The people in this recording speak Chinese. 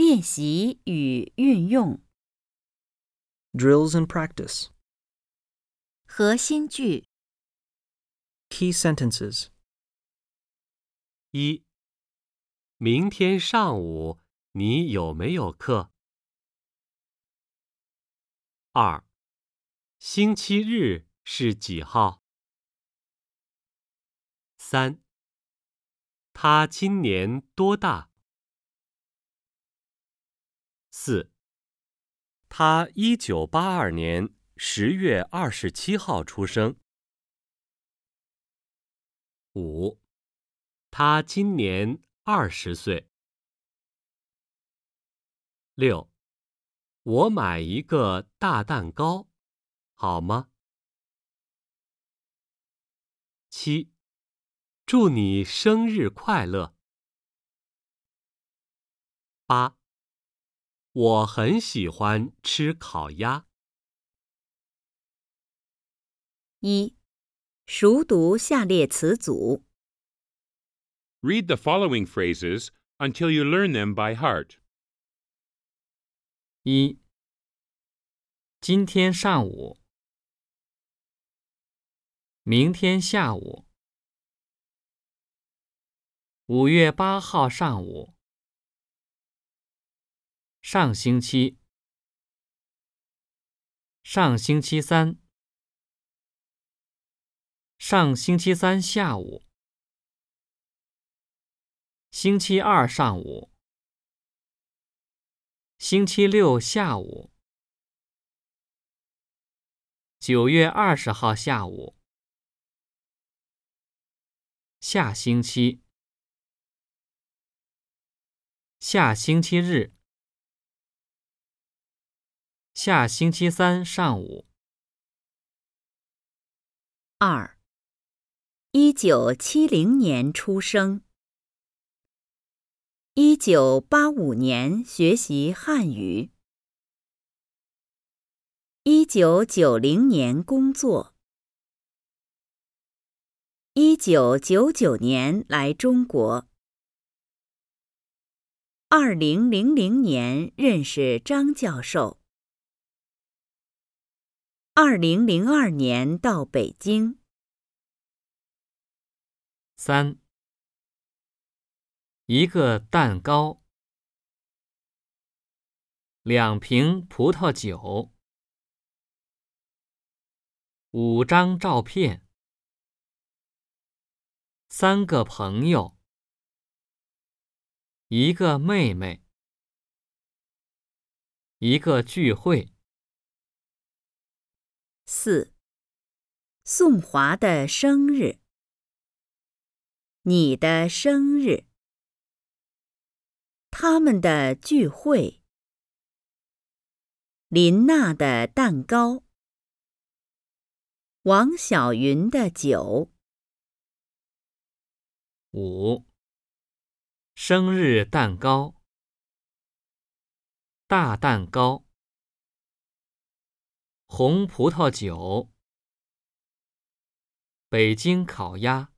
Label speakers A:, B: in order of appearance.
A: 练习与运用
B: Drills and practice.
A: 核心句
B: Key sentences.
C: 一，明天上午你有没有课？二，星期日是几号？三，他今年多大？四，他一九八二年十月二十七号出生。五，他今年二十岁。六，我买一个大蛋糕，好吗？七，祝你生日快乐。八，我很喜欢吃烤鸭。
A: 一，熟读下列词组。
D: Read the following phrases until you learn them by heart.
E: 一，今天上午，明天下午，五月八号上午，上星期，上星期三，上星期三下午，星期二上午。星期六下午，九月二十号下午，下星期，下星期日，下星期三上午。
A: 二，一九七零年出生。一九八五年学习汉语。一九九零年工作。一九九九年来中国。二零零零年认识张教授。二零零二年到北京。
E: 三。一个蛋糕，两瓶葡萄酒，五张照片，三个朋友，一个妹妹，一个聚会。
A: 四，宋华的生日，你的生日。他们的聚会，林娜的蛋糕，王小云的酒。
E: 五，生日蛋糕，大蛋糕，红葡萄酒，北京烤鸭。